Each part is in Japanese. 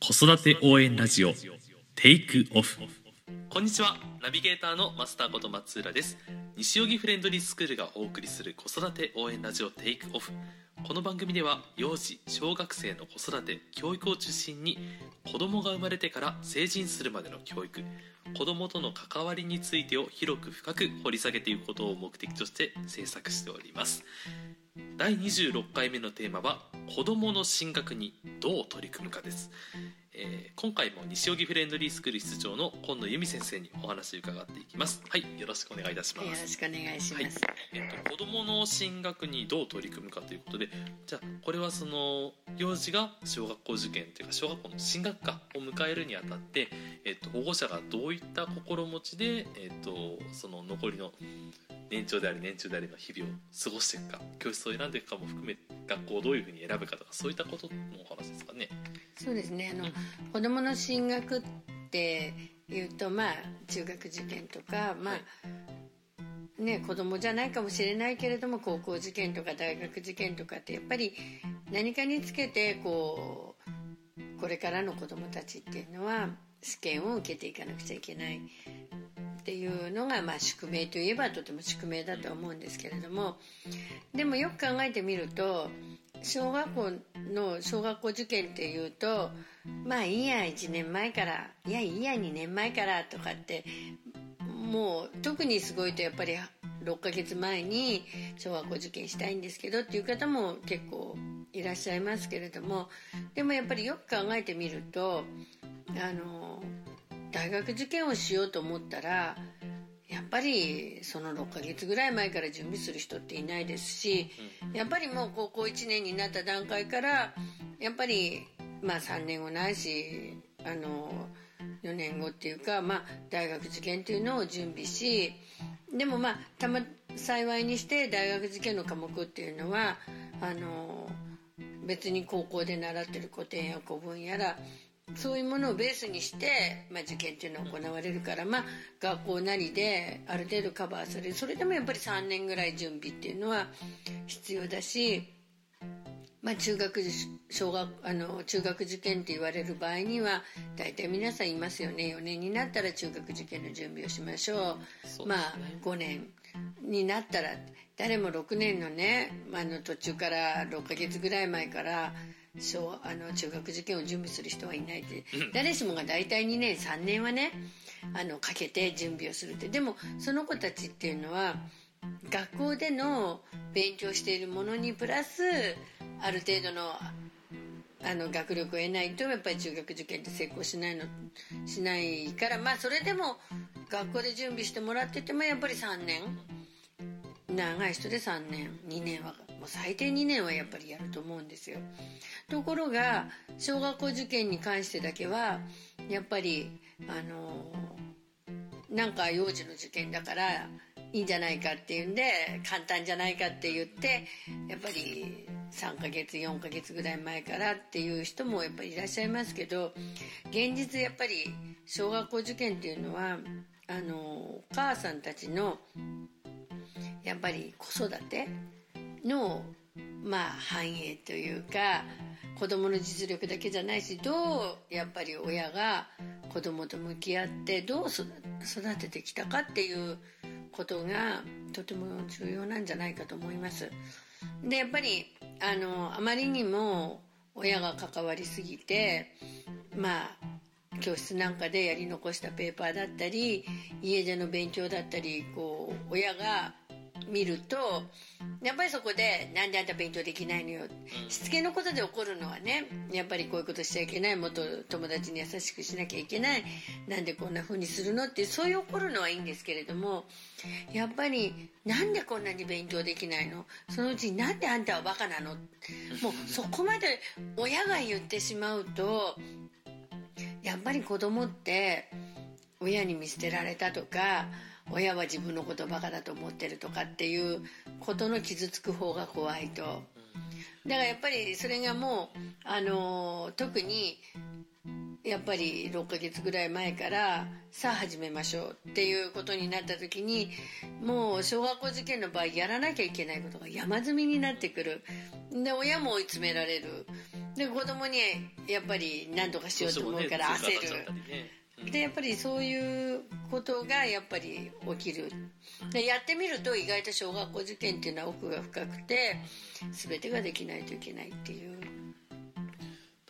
子育て応援ラジオテイクオフこんにちは。ナビゲーターのマスターこと松浦です。西荻フレンドリースクールがお送りする子育て応援ラジオテイクオフこの番組では幼児小学生の子育て教育を中心に子供が生まれてから成人するまでの教育子供との関わりについてを広く深く掘り下げていくことを目的として制作しております。第26回目のテーマは子どもの進学にどう取り組むかです、えー今回も西荻フレンドリースクール室長の今野由美先生にお話を伺っていきますはいよろしくお願いいたしまよろすしくお願いします。えっと、子どもの進学にどう取り組むかということでじゃあこれはその幼児が小学校受験というか小学校の進学科を迎えるにあたって、えっと、保護者がどういった心持ちで、えっと、その残りの年長であり年中でありの日々を過ごしていくか教室を選んでいくかも含め学校をどういうふうに選ぶかとかそういったことのお話ですかね。そうですね。あの子供の進学っていうとまあ中学受験とかまあ、ね子供じゃないかもしれないけれども高校受験とか大学受験とかってやっぱり何かにつけてこうこれからの子供たちっていうのは試験を受けていかなくちゃいけないっていうのが、まあ、宿命といえばとても宿命だとは思うんですけれどもでもよく考えてみると小学校の小学校受験っていうとまあいいや1年前からいやいいや2年前からとかってもう特にすごいとやっぱり6ヶ月前に小学校受験したいんですけどっていう方も結構いらっしゃいますけれどもでもやっぱりよく考えてみるとあの大学受験をしようと思ったらやっぱりその6ヶ月ぐらい前から準備する人っていないですしやっぱりもう高校1年になった段階からやっぱりまあ3年後ないしあの4年後っていうか、まあ、大学受験っていうのを準備しでもまあたま幸いにして大学受験の科目っていうのはあの別に高校で習ってる古典や古文やらそういうものをベースにして、まあ、受験っていうのは行われるから、まあ、学校なりである程度カバーされる。それでもやっぱり3年ぐらい準備っていうのは必要だし、まあ、中学小学あの中学受験って言われる場合には大体皆さんいますよね。4年になったら中学受験の準備をしましょう。ね。まあ5年になったら誰も6年のねあの途中から6ヶ月ぐらい前から小あの中学受験を準備する人はいないって。誰しもが大体2年3年はねあのかけて準備をするって。でもその子たちっていうのは学校での勉強しているものにプラスある程度のあの学力を得ないとやっぱり中学受験って成功しないのしないからまあそれでも学校で準備してもらっててもやっぱり3年。長い人で3年。2年はも最低2年はやっぱりやると思うんですよ。ところが小学校受験に関してだけはやっぱりあのなんか幼児の受験だからいいんじゃないかっていうんで簡単じゃないかって言ってやっぱり3ヶ月4ヶ月ぐらい前からっていう人もやっぱりいらっしゃいますけど現実やっぱり小学校受験っていうのはあのお母さんたちのやっぱり子育てのまあ繁栄というか子供の実力だけじゃないしどうやっぱり親が子供と向き合ってどう育ててきたかっていうことがとても重要なんじゃないかと思います。でやっぱりあのあまりにも親が関わりすぎてまあ教室なんかでやり残したペーパーだったり家での勉強だったりこう親が見るとやっぱりそこで「なんであんた勉強できないのよ」しつけのことで起こるのはねやっぱりこういうことしちゃいけない。もっと友達に優しくしなきゃいけない。なんでこんな風にするのってそういう起こるのはいいんですけれどもやっぱりなんでこんなに勉強できないの？そのうちになんであんたはバカなの？もうそこまで親が言ってしまうとやっぱり子供って親に見捨てられたとか親は自分のことバカだと思ってるとかっていうことの傷つく方が怖いと。だからやっぱりそれがもうあの特にやっぱり6ヶ月ぐらい前からさあ始めましょうっていうことになった時にもう小学校受験の場合やらなきゃいけないことが山積みになってくる。で親も追い詰められる。で子供にやっぱり何とかしようと思うから焦る、でやっぱりそういうことがやっぱり起きる。でやってみると意外と小学校受験っていうのは奥が深くて全てができないといけないっていう。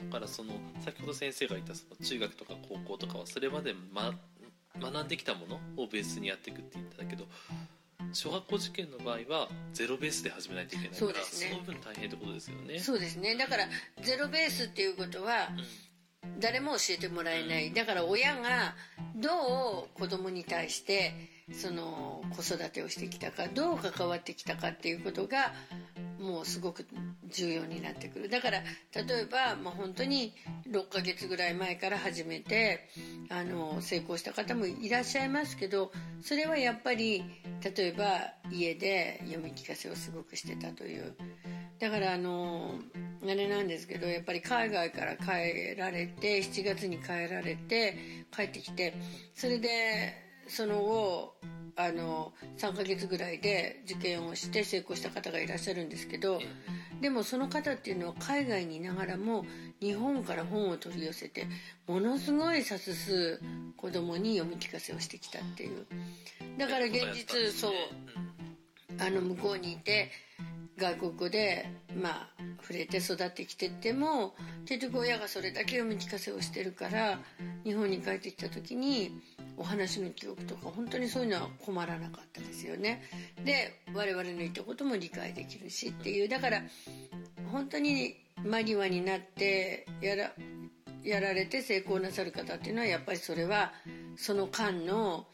だからその先ほど先生が言ったその中学とか高校とかはそれまで、ま、学んできたものをベースにやっていくって言ったけど小学校受験の場合はゼロベースで始めないといけないからそ,、ね、その分大変ってことですよね。そうですね。だからゼロベースっていうことは、誰も教えてもらえない。だから親がどう子供に対してその子育てをしてきたかどう関わってきたかっていうことがもうすごく重要になってくる。だから例えば、まあ、本当に6ヶ月ぐらい前から始めてあの成功した方もいらっしゃいますけどそれはやっぱり例えば家で読み聞かせをすごくしてたという。だからあのあれなんですけどやっぱり海外から帰られて7月に帰られて帰ってきてそれでその後あの3ヶ月ぐらいで受験をして成功した方がいらっしゃるんですけどでもその方っていうのは海外にいながらも日本から本を取り寄せてものすごい冊数子供に読み聞かせをしてきたっていう。だから現実そうあの向こうにいて外国でまあ触れて育ってきてても結局親がそれだけ読み聞かせをしてるから日本に帰ってきた時にお話の記憶とか本当にそういうのは困らなかったですよね。で我々の言ったことも理解できるしっていう。だから本当に間際になってやらやられて成功なさる方っていうのはやっぱりそれはその間の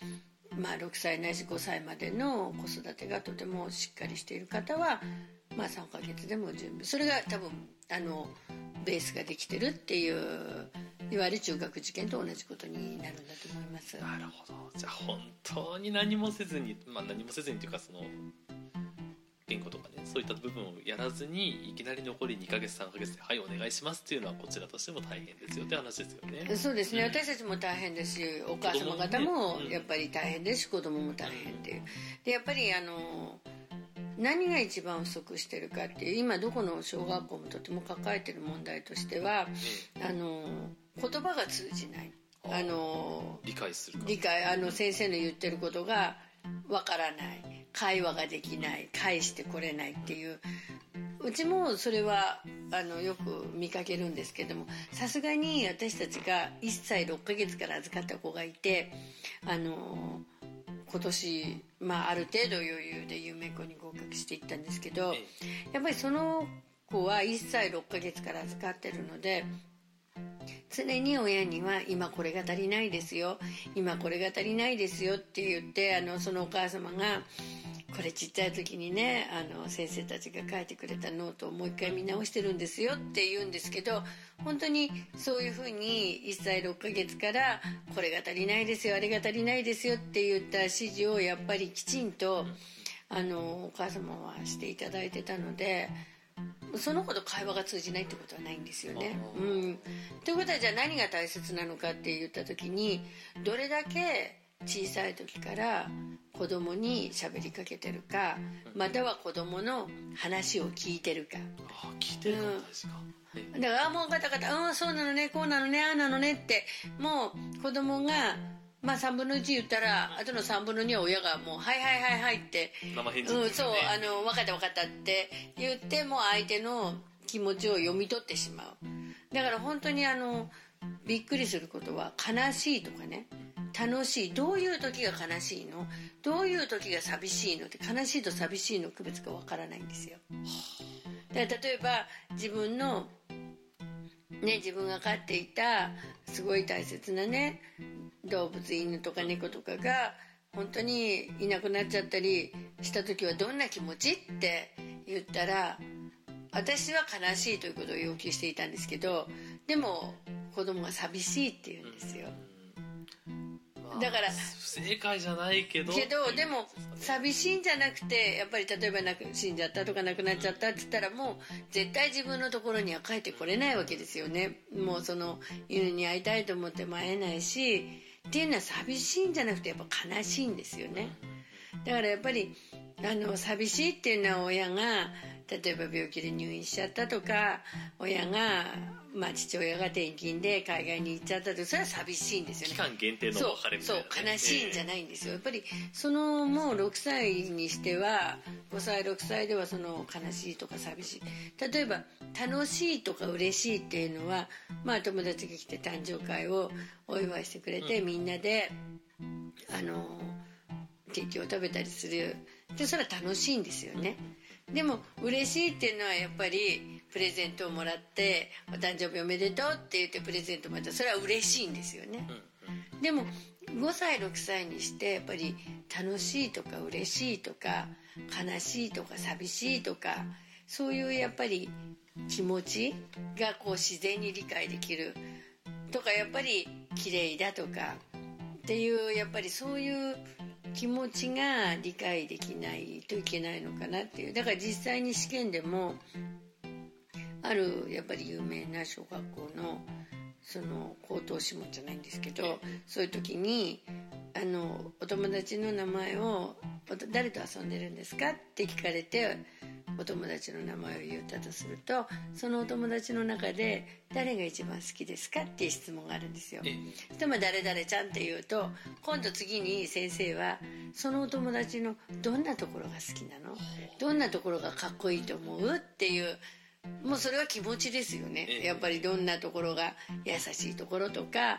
まあ、6歳ないし5歳までの子育てがとてもしっかりしている方は、まあ、3ヶ月でも準備それが多分あのベースができてるっていういわゆる中学受験と同じことになるんだと思います。なるほど。じゃあ本当に何もせずに、まあ、何もせずにというかその言語とかねそういった部分をやらずにいきなり残り2ヶ月3ヶ月で「はいお願いします」っていうのはこちらとしても大変ですよって話ですよね。そうですね、うん、私たちも大変ですしお母様方もやっぱり大変ですし子供も大変っていう。でやっぱりあの何が一番不足してるかっていう今どこの小学校もとても抱えてる問題としてはあの言葉が通じない。あの理解する理解あの先生の言ってることがわからない。会話ができない。返してこれないっていう。うちもそれはあのよく見かけるんですけどもさすがに私たちが1歳6ヶ月から預かった子がいてあの今年、まあ、ある程度余裕で夢子に合格していったんですけどやっぱりその子は1歳6ヶ月から預かってるので常に親には今これが足りないですよ今これが足りないですよって言ってあのそのお母様がこれちっちゃい時にねあの先生たちが書いてくれたノートをもう一回見直してるんですよって言うんですけど本当にそういうふうに1歳6ヶ月からこれが足りないですよあれが足りないですよって言った指示をやっぱりきちんとあのお母様はしていただいてたので。その子と会話が通じないってことはないんですよね。うん、ということはじゃあ何が大切なのかって言った時にどれだけ小さい時から子供に喋りかけてるかまたは子供の話を聞いてるか。あ聞いてるかですか、うん、だからあもうガタガタ「うんそうなのねこうなのねああなのね」ってもう子供がまあ3分の1言ったらあとの3分の2は親がもう「はいはいはいはい」って生返事、ね、うん、そうあの分かった分かったって言ってもう相手の気持ちを読み取ってしまう。だから本当にあのびっくりすることは悲しいとかね楽しいどういう時が悲しいの？どういう時が寂しいのって悲しいと寂しいの区別がわからないんですよ。だから例えば自分のね自分が飼っていたすごい大切なね動物犬とか猫とかが本当にいなくなっちゃったりした時はどんな気持ちって言ったら私は悲しいということを要求していたんですけどでも子供が寂しいって言うんですよ。だから不正解じゃないけど。けどでも寂しいんじゃなくてやっぱり例えば死んじゃったとか亡くなっちゃったって言ったらもう絶対自分のところには帰ってこれないわけですよね。もうその犬に会いたいと思っても会えないしっていうのは寂しいんじゃなくてやっぱ悲しいんですよね。だからやっぱりあの寂しいっていうのは親が例えば病気で入院しちゃったとか親が、まあ、父親が転勤で海外に行っちゃったとかそれは寂しいんですよね。期間限定のそう別れみたそいうなね、悲しいんじゃないんですよ。やっぱりそのもう6歳にしては5歳6歳ではその悲しいとか寂しい。例えば楽しいとか嬉しいっていうのはまあ友達が来て誕生会をお祝いしてくれて、みんなであのケーキを食べたりするでそれは楽しいんですよね。でも嬉しいっていうのはやっぱりプレゼントをもらって「お誕生日おめでとう」って言ってプレゼントもらったそれは嬉しいんですよね、でも5歳6歳にしてやっぱり楽しいとか嬉しいとか悲しいとか寂しいとかそういうやっぱり気持ちがこう自然に理解できるとかやっぱり綺麗だとかっていうやっぱりそういう気持ちが理解できないといけないのかなっていう。だから実際に試験でもあるやっぱり有名な小学校のその高等諮問じゃないんですけどそういう時にあのお友達の名前を「誰と遊んでるんですか?」って聞かれてお友達の名前を言ったとするとそのお友達の中で誰が一番好きですかっていう質問があるんですよ。えでも誰々ちゃんって言うと今度次に先生はそのお友達のどんなところが好きなの？どんなところがかっこいいと思う？っていうもうそれは気持ちですよね。ええ。やっぱりどんなところが優しいところとか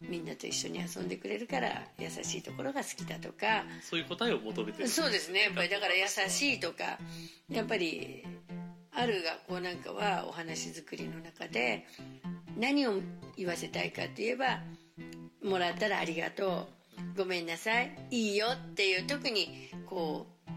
みんなと一緒に遊んでくれるから優しいところが好きだとか。そういう答えを求めてる。そうですね。やっぱりだから優しいとかやっぱりある学校なんかはお話作りの中で何を言わせたいかって言えばもらったらありがとう。ごめんなさい。いいよっていう特にこう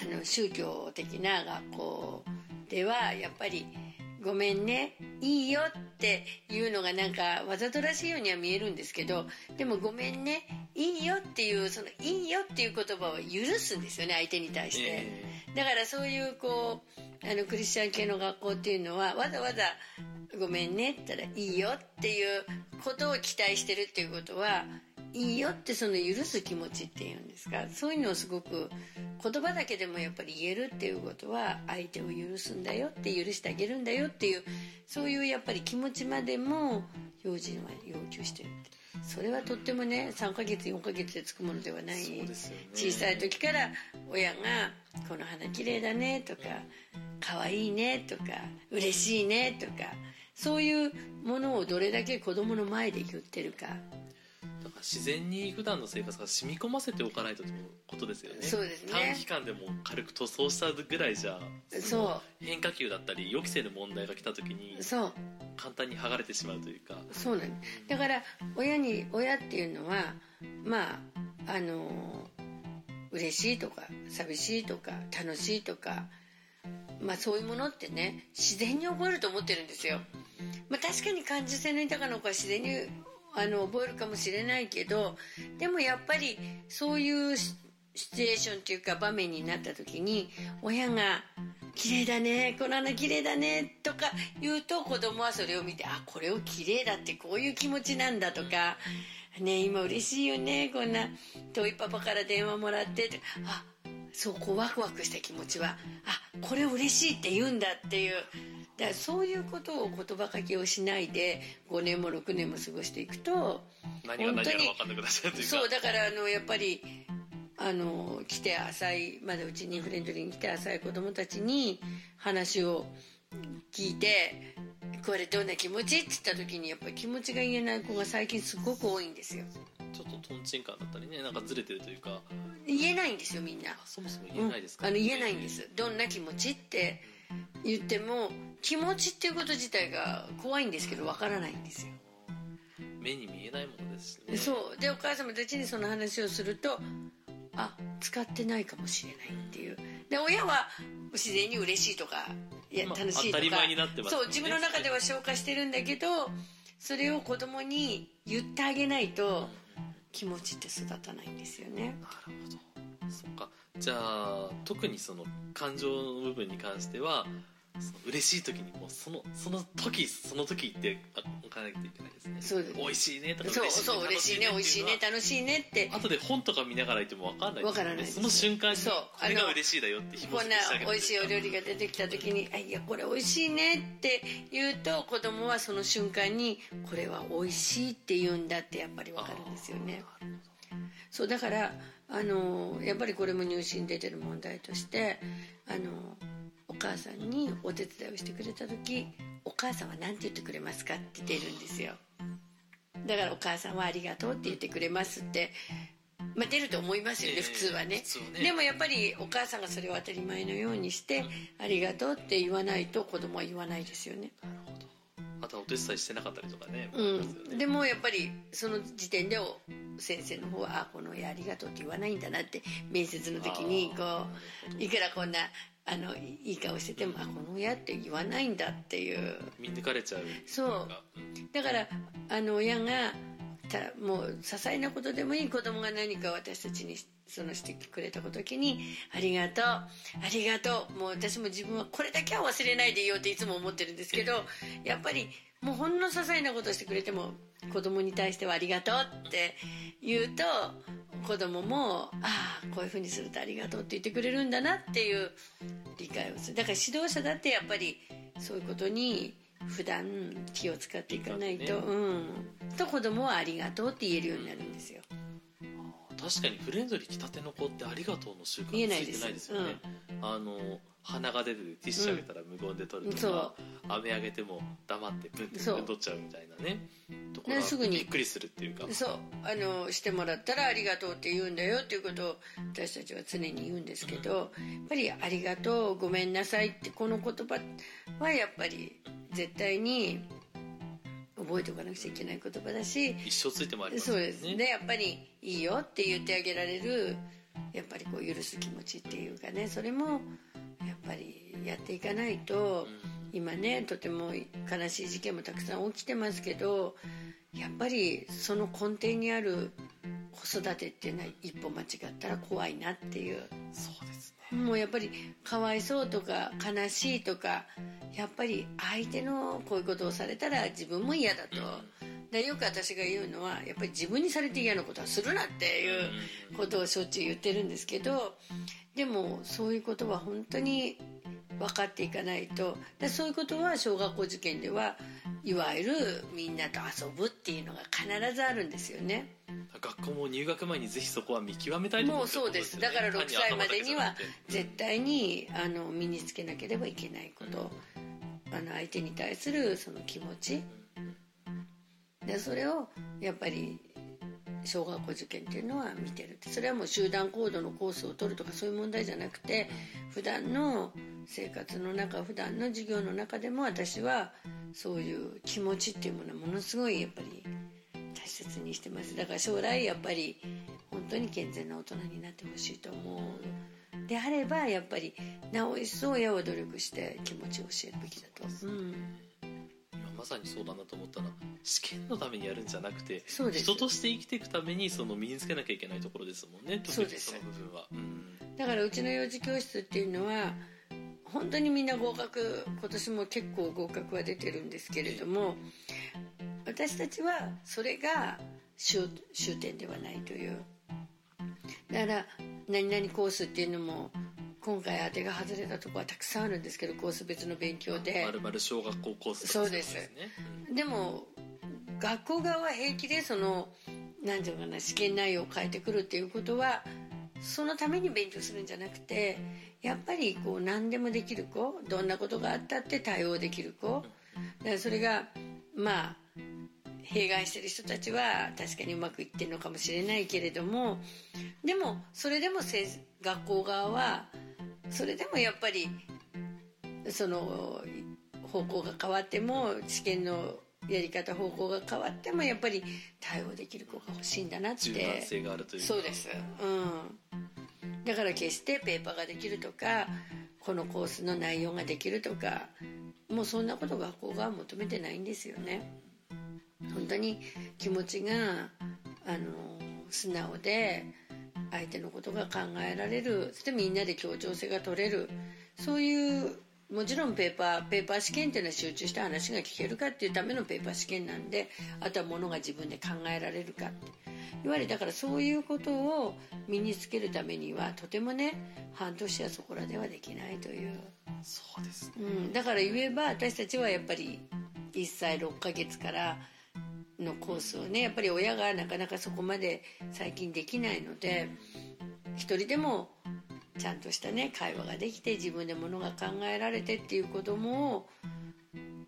あの宗教的な学校ではやっぱり「ごめんねいいよ」っていうのがなんかわざとらしいようには見えるんですけどでも「ごめんねいいよ」っていうその「いいよ」っていう言葉を許すんですよね相手に対して。えだからそういうこうあのクリスチャン系の学校っていうのはわざわざ「ごめんね」って言ったら「いいよ」っていうことを期待してるっていうことはいいよってその許す気持ちっていうんですかそういうのをすごく言葉だけでもやっぱり言えるっていうことは相手を許すんだよって許してあげるんだよっていうそういうやっぱり気持ちまでも幼児は要求してるそれはとってもね3ヶ月4ヶ月でつくものではない。ね。小さい時から親が「この花綺麗だね」とか「可愛いね」とか「嬉しいね」とかそういうものをどれだけ子供の前で言ってるかだから自然に普段の生活が染み込ませておかないとということですよね。そうですね。短期間でも軽く塗装したぐらいじゃそう。の変化球だったり予期せぬ問題が来た時にそう。簡単に剥がれてしまうというか。そうなんです。だから親に親っていうのはまああの嬉しいとか寂しいとか楽しいとかまあそういうものってね自然に覚えると思ってるんですよ、まあ、確かに感受性の豊かな子は自然にあの覚えるかもしれないけどでもやっぱりそういうシチュエーションっていうか場面になった時に親が「綺麗だねこの花綺麗だね」とか言うと子供はそれを見て「あこれを綺麗だってこういう気持ちなんだ」とか「ね今嬉しいよねこんな遠いパパから電話もらって」って「あそうこうワクワクした気持ちはあこれ嬉しいって言うんだっていうだからそういうことを言葉かけをしないで5年も6年も過ごしていくと何が何やら分かんなくなっちゃうというか。そうだからあのやっぱりあの来て浅いまだうちにフレンドリーに来て浅い子供たちに話を聞いて「これどんな気持ち?」って言った時にやっぱり気持ちが言えない子が最近すごく多いんですよ。ちょっとトンチンカンだったりねなんかずれてるというか。言えないんですよみんな。そもそも言えないですか、うん。あの言えないんです。どんな気持ちって言っても気持ちっていうこと自体が怖いんですけどわからないんですよ。目に見えないものですしね。そう。でお母様たちにその話をするとあ使ってないかもしれないっていう。で親は自然に嬉しいとかいやまあ楽しいとか、当たり前になってますもんね。そう自分の中では消化してるんだけどそれを子供に言ってあげないと気持ちって育たないんですよね。なるほど。そっか。じゃあ特にその感情の部分に関してはその嬉しい時にもうそのその時その時ってあ置かないといけないですね。そうです。美味しいねとかそうそう嬉しいね美味しいね楽しいねって。後で本とか見ながら言っても分かんないわからないです。その瞬間にそうこれが嬉しいだよって紐こんな美味しいお料理が出てきた時に「あいやこれ美味しいね」って言うと子供はその瞬間に「これは美味しい」って言うんだってやっぱり分かるんですよね。そうだからあのやっぱりこれも入試に出てる問題としてあのお母さんにお手伝いをしてくれた時「お母さんは何て言ってくれますか?」って出るんですよだからお母さんは「ありがとう」って言ってくれますってまあ、出ると思いますよね、ええ普通はね。ね。でもやっぱりお母さんがそれを当たり前のようにして「ありがとう」って言わないと子供は言わないですよね。なるほどあとはお手伝いしてなかったりとかね、うありますよねん、でもやっぱりその時点でお先生の方は「あこの絵ありがとう」って言わないんだなって面接の時にこういくらこんなあのいい顔してても「あこの親って言わないんだ」っていう。見抜かれちゃうそう。だからあの親がたもう些細なことでもいい子供が何か私たちにそのしてくれた時に「ありがとうありがとう」もう私も自分はこれだけは忘れないでいようっていつも思ってるんですけどやっぱりもうほんの些細なことしてくれても子供に対しては「ありがとう」って言うと子供も「ああこういうふうにするとありがとう」って言ってくれるんだなっていう理解をする。だから指導者だってやっぱりそういうことに普段気を使っていかないと、ね。うん。と子供は「ありがとう」って言えるようになるんですよ。確かにフレンドリー来たての子ってありがとうの習慣ついてないですよね、あの鼻が出ててティッシュあげたら無言で取るとか、飴あげても黙ってブンって取っちゃうみたいなね。ところはすぐにびっくりするっていうか。そう。あのしてもらったら「ありがとう」って言うんだよっていうことを私たちは常に言うんですけどやっぱり「ありがとう」「ごめんなさい」ってこの言葉はやっぱり絶対に覚えておかなくちゃいけない言葉だし一生ついてもありますそうですでやっぱり「いいよ」って言ってあげられるやっぱりこう許す気持ちっていうかねそれもやっぱりやっていかないと今ねとても悲しい事件もたくさん起きてますけどやっぱりその根底にある子育てっていうのは一歩間違ったら怖いなっていう。そうですね。もうやっぱりかわいそうとか悲しいとかやっぱり相手のこういうことをされたら自分も嫌だと。でよく私が言うのはやっぱり自分にされて嫌なことはするなっていうことをしょっちゅう言ってるんですけどでもそういうことは本当に分かっていかないと。でそういうことは小学校受験ではいわゆるみんなと遊ぶっていうのが必ずあるんですよね。学校も入学前にぜひそこは見極めたいともうそうです。だから6歳までには絶対にあの身につけなければいけないこと。あの相手に対するその気持ち。でそれをやっぱり小学校受験っていうのは見てる。それはもう集団行動のコースを取るとかそういう問題じゃなくて普段の生活の中普段の授業の中でも私はそういう気持ちっていうものはものすごいやっぱり大切にしてます。だから将来やっぱり本当に健全な大人になってほしいと思う。であればやっぱりなお一層親は努力して気持ちを教えるべきだと、うん、まさにそうだなと思ったのは試験のためにやるんじゃなくて人として生きていくためにその身につけなきゃいけないところですもんね特にそ部分は、うん、だからうちの幼児教室っていうのは本当にみんな合格今年も結構合格は出てるんですけれども私たちはそれが終終点ではないという。だから何々コースっていうのも今回当てが外れたところはたくさんあるんですけどコース別の勉強で。まるまる小学校コースとか。そうです。ね、でも学校側は平気でその何ていうのかな試験内容を変えてくるっていうことはそのために勉強するんじゃなくてやっぱりこう何でもできる子どんなことがあったって対応できる子。だからそれがまあ弊害してる人たちは確かにうまくいってるのかもしれないけれどもでもそれでもせ学校側はそれでもやっぱりその方向が変わっても試験のやり方方向が変わってもやっぱり対応できる子が欲しいんだなって。柔軟性があるというか。そうです。うん。だから決してペーパーができるとかこのコースの内容ができるとかもうそんなこと学校が求めてないんですよね。本当に気持ちがあの素直で相手のことが考えられる。そしてみんなで協調性が取れる。そういうもちろんペーパーペーパー試験っていうのは集中した話が聞けるかっていうためのペーパー試験なんであとはものが自分で考えられるかって。いわゆるだからそういうことを身につけるためにはとてもね半年はそこらではできないという、そうですね。うん、だから言えば私たちはやっぱり1歳6ヶ月からのコースをねやっぱり親がなかなかそこまで最近できないので一人でもちゃんとしたね会話ができて自分でものが考えられてっていう子供を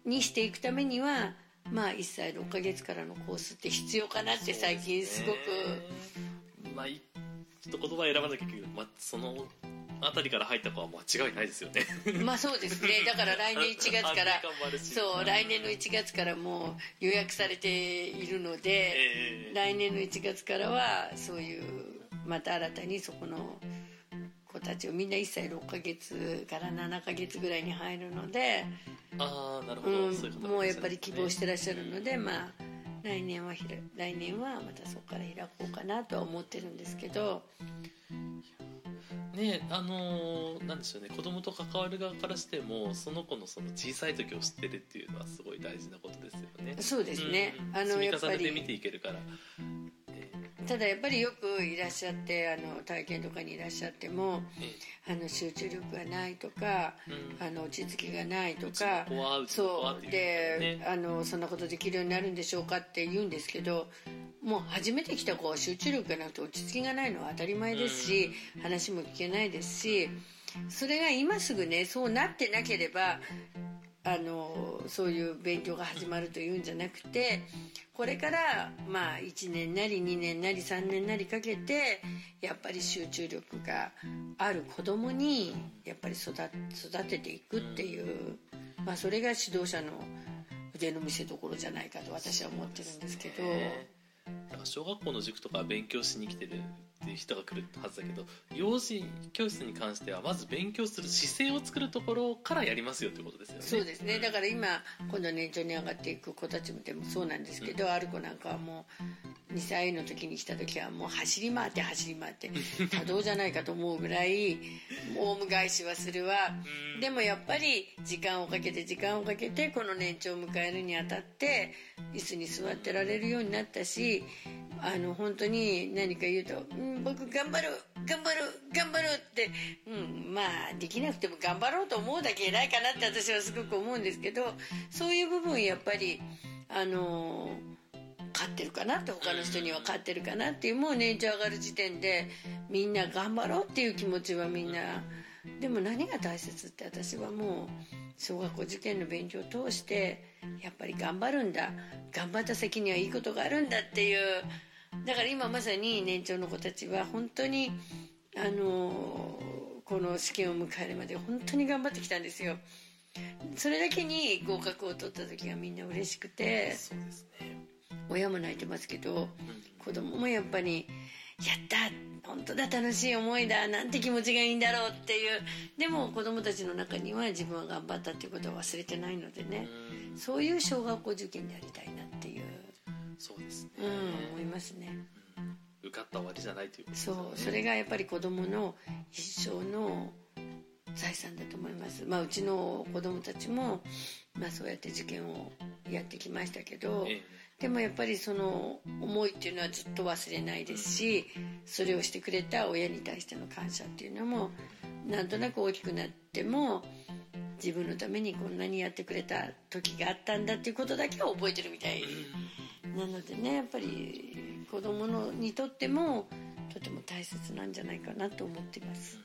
にしていくためにはまあ1歳6ヶ月からのコースって必要かなって最近すごく。まあいちょっと言葉選ばなきゃいけないけど、まあ、そのあたりから入った子は間違いないですよね。まあそうですね。だから来年1月からそう来年の1月からもう予約されているので、ええ。来年の1月からはそういうまた新たにそこの子たちをみんな1歳6ヶ月から7ヶ月ぐらいに入るので、ああなるほど、うんそういうこともうやっぱり希望ししてらっしゃるのでまあ来年はひら来年はまたそこから開こうかなとは思ってるんですけどねあのーなんでしょうね子供と関わる側からしてもその子のその小さい時を知ってるっていうのはすごい大事なことですよね。そうですね。うん。あのやっぱり見ていけるから、えただやっぱりよくいらっしゃってあの体験とかにいらっしゃってもえあの集中力がないとか、うん。あの落ち着きがないとかうちの子はそう。で、ねあのそんなことできるようになるんでしょうかって言うんですけどもう初めて来た子は集中力がなくて落ち着きがないのは当たり前ですし、話も聞けないですしそれが今すぐねそうなってなければあのそういう勉強が始まるというんじゃなくてこれからまあ1年なり2年なり3年なりかけてやっぱり集中力がある子供にやっぱり育育てていくっていう、まあ、それが指導者の腕の見せ所じゃないかと私は思ってるんですけど。小学校の塾とか勉強しに来てるっていう人が来るはずだけど幼児教室に関してはまず勉強する姿勢を作るところからやりますよってことですよね。そうですね。だから今今度年長に上がっていく子たちでもそうなんですけど、ある子なんかはもう2歳の時に来た時はもう走り回って走り回って 多動じゃないかと思うぐらいオウム返しはするわ。でもやっぱり時間をかけて時間をかけてこの年長を迎えるにあたって椅子に座ってられるようになったしあの本当に何か言うと「うん、僕頑張る頑張る頑張る」って、うん、まあできなくても頑張ろうと思うだけ偉いかなって私はすごく思うんですけどそういう部分やっぱりあの勝ってるかなって他の人には勝ってるかなっていうもう年長上がる時点でみんな頑張ろうっていう気持ちはみんなでも何が大切って私はもう小学校受験の勉強を通してやっぱり頑張るんだ頑張った先にはいいことがあるんだっていうだから今まさに年長の子たちは本当にあのこの試験を迎えるまで本当に頑張ってきたんですよ。それだけに合格を取った時がみんな嬉しくてそうですね親も泣いてますけど子供もやっぱり「やった本当だ楽しい思いだなんて気持ちがいいんだろう」っていうでも子供たちの中には自分は頑張ったっていうことは忘れてないのでね。うん。そういう小学校受験でありたいそうですね、うん、思いますね。受かった終わりじゃないということですそうそれがやっぱり子供の一生の財産だと思います。まあうちの子供たちも、まあ、そうやって受験をやってきましたけど、えでもやっぱりその思いっていうのはずっと忘れないですしそれをしてくれた親に対しての感謝っていうのもなんとなく大きくなっても自分のためにこんなにやってくれた時があったんだっていうことだけは覚えてるみたいなのでねやっぱり子供のにとってもとても大切なんじゃないかなと思っています。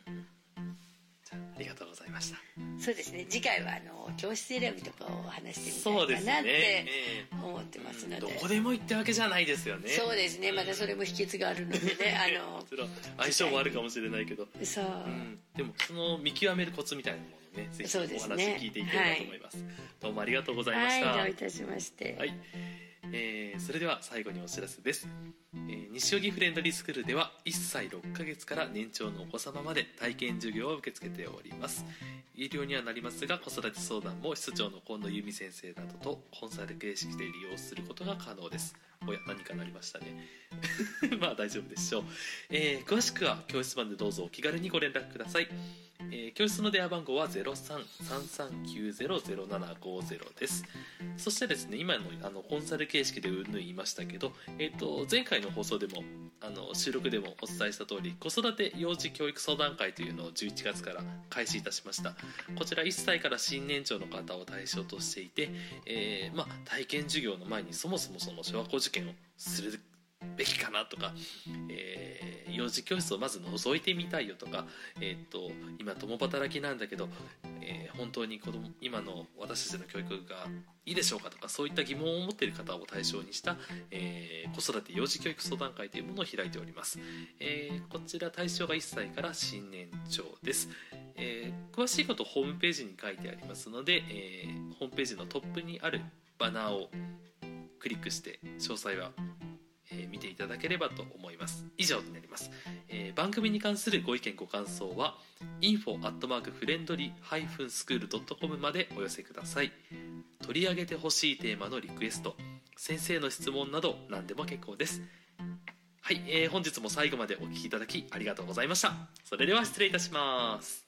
じゃあありがとうございました。そうですね。次回はあの教室選びとかを話してみたいかなってええ思ってますので、どこでも行ってわけじゃないですよね。そうですね。またそれも秘訣があるのでね。あの相性もあるかもしれないけど、そう、うん、でもその見極めるコツみたいなものをねぜひお話聞いていければと思います。どうもありがとうございまはい。したどういたしまして、はい、えーそれでは最後にお知らせです、えー西荻フレンドリースクールでは1歳6ヶ月から年長のお子様まで体験授業を受け付けております。有料にはなりますが子育て相談も室長の近藤由美先生などとコンサル形式で利用することが可能です。おや何かなりましたね。まあ大丈夫でしょう、えー詳しくは教室版でどうぞお気軽にご連絡ください。えー教室の電話番号は0333900750です。そしてですね今のあのコンサル形式でうんぬん言いましたけど、えー、と前回の放送でもあの収録でもお伝えした通り子育て幼児教育相談会というのを11月から開始いたしました。こちら1歳から新年長の方を対象としていて、えーまあ、体験授業の前にそもそもその小学校受験をするべきかなとか、えー幼児教室をまず覗いてみたいよとか、えー、と今共働きなんだけど、えー本当に子供今の私たちの教育がいいでしょうかとかそういった疑問を持っている方を対象にした、えー子育て幼児教育相談会というものを開いております、えーこちら対象が1歳から新年長です、えー詳しいことホームページに書いてありますので、えーホームページのトップにあるバナーをクリックして詳細は見ていただければと思います。以上になります、えー番組に関するご意見ご感想は info.friendly-school.com までお寄せください。取り上げてほしいテーマのリクエスト先生の質問など何でも結構です。はい、えー本日も最後までお聞きいただきありがとうございました。それでは失礼いたします。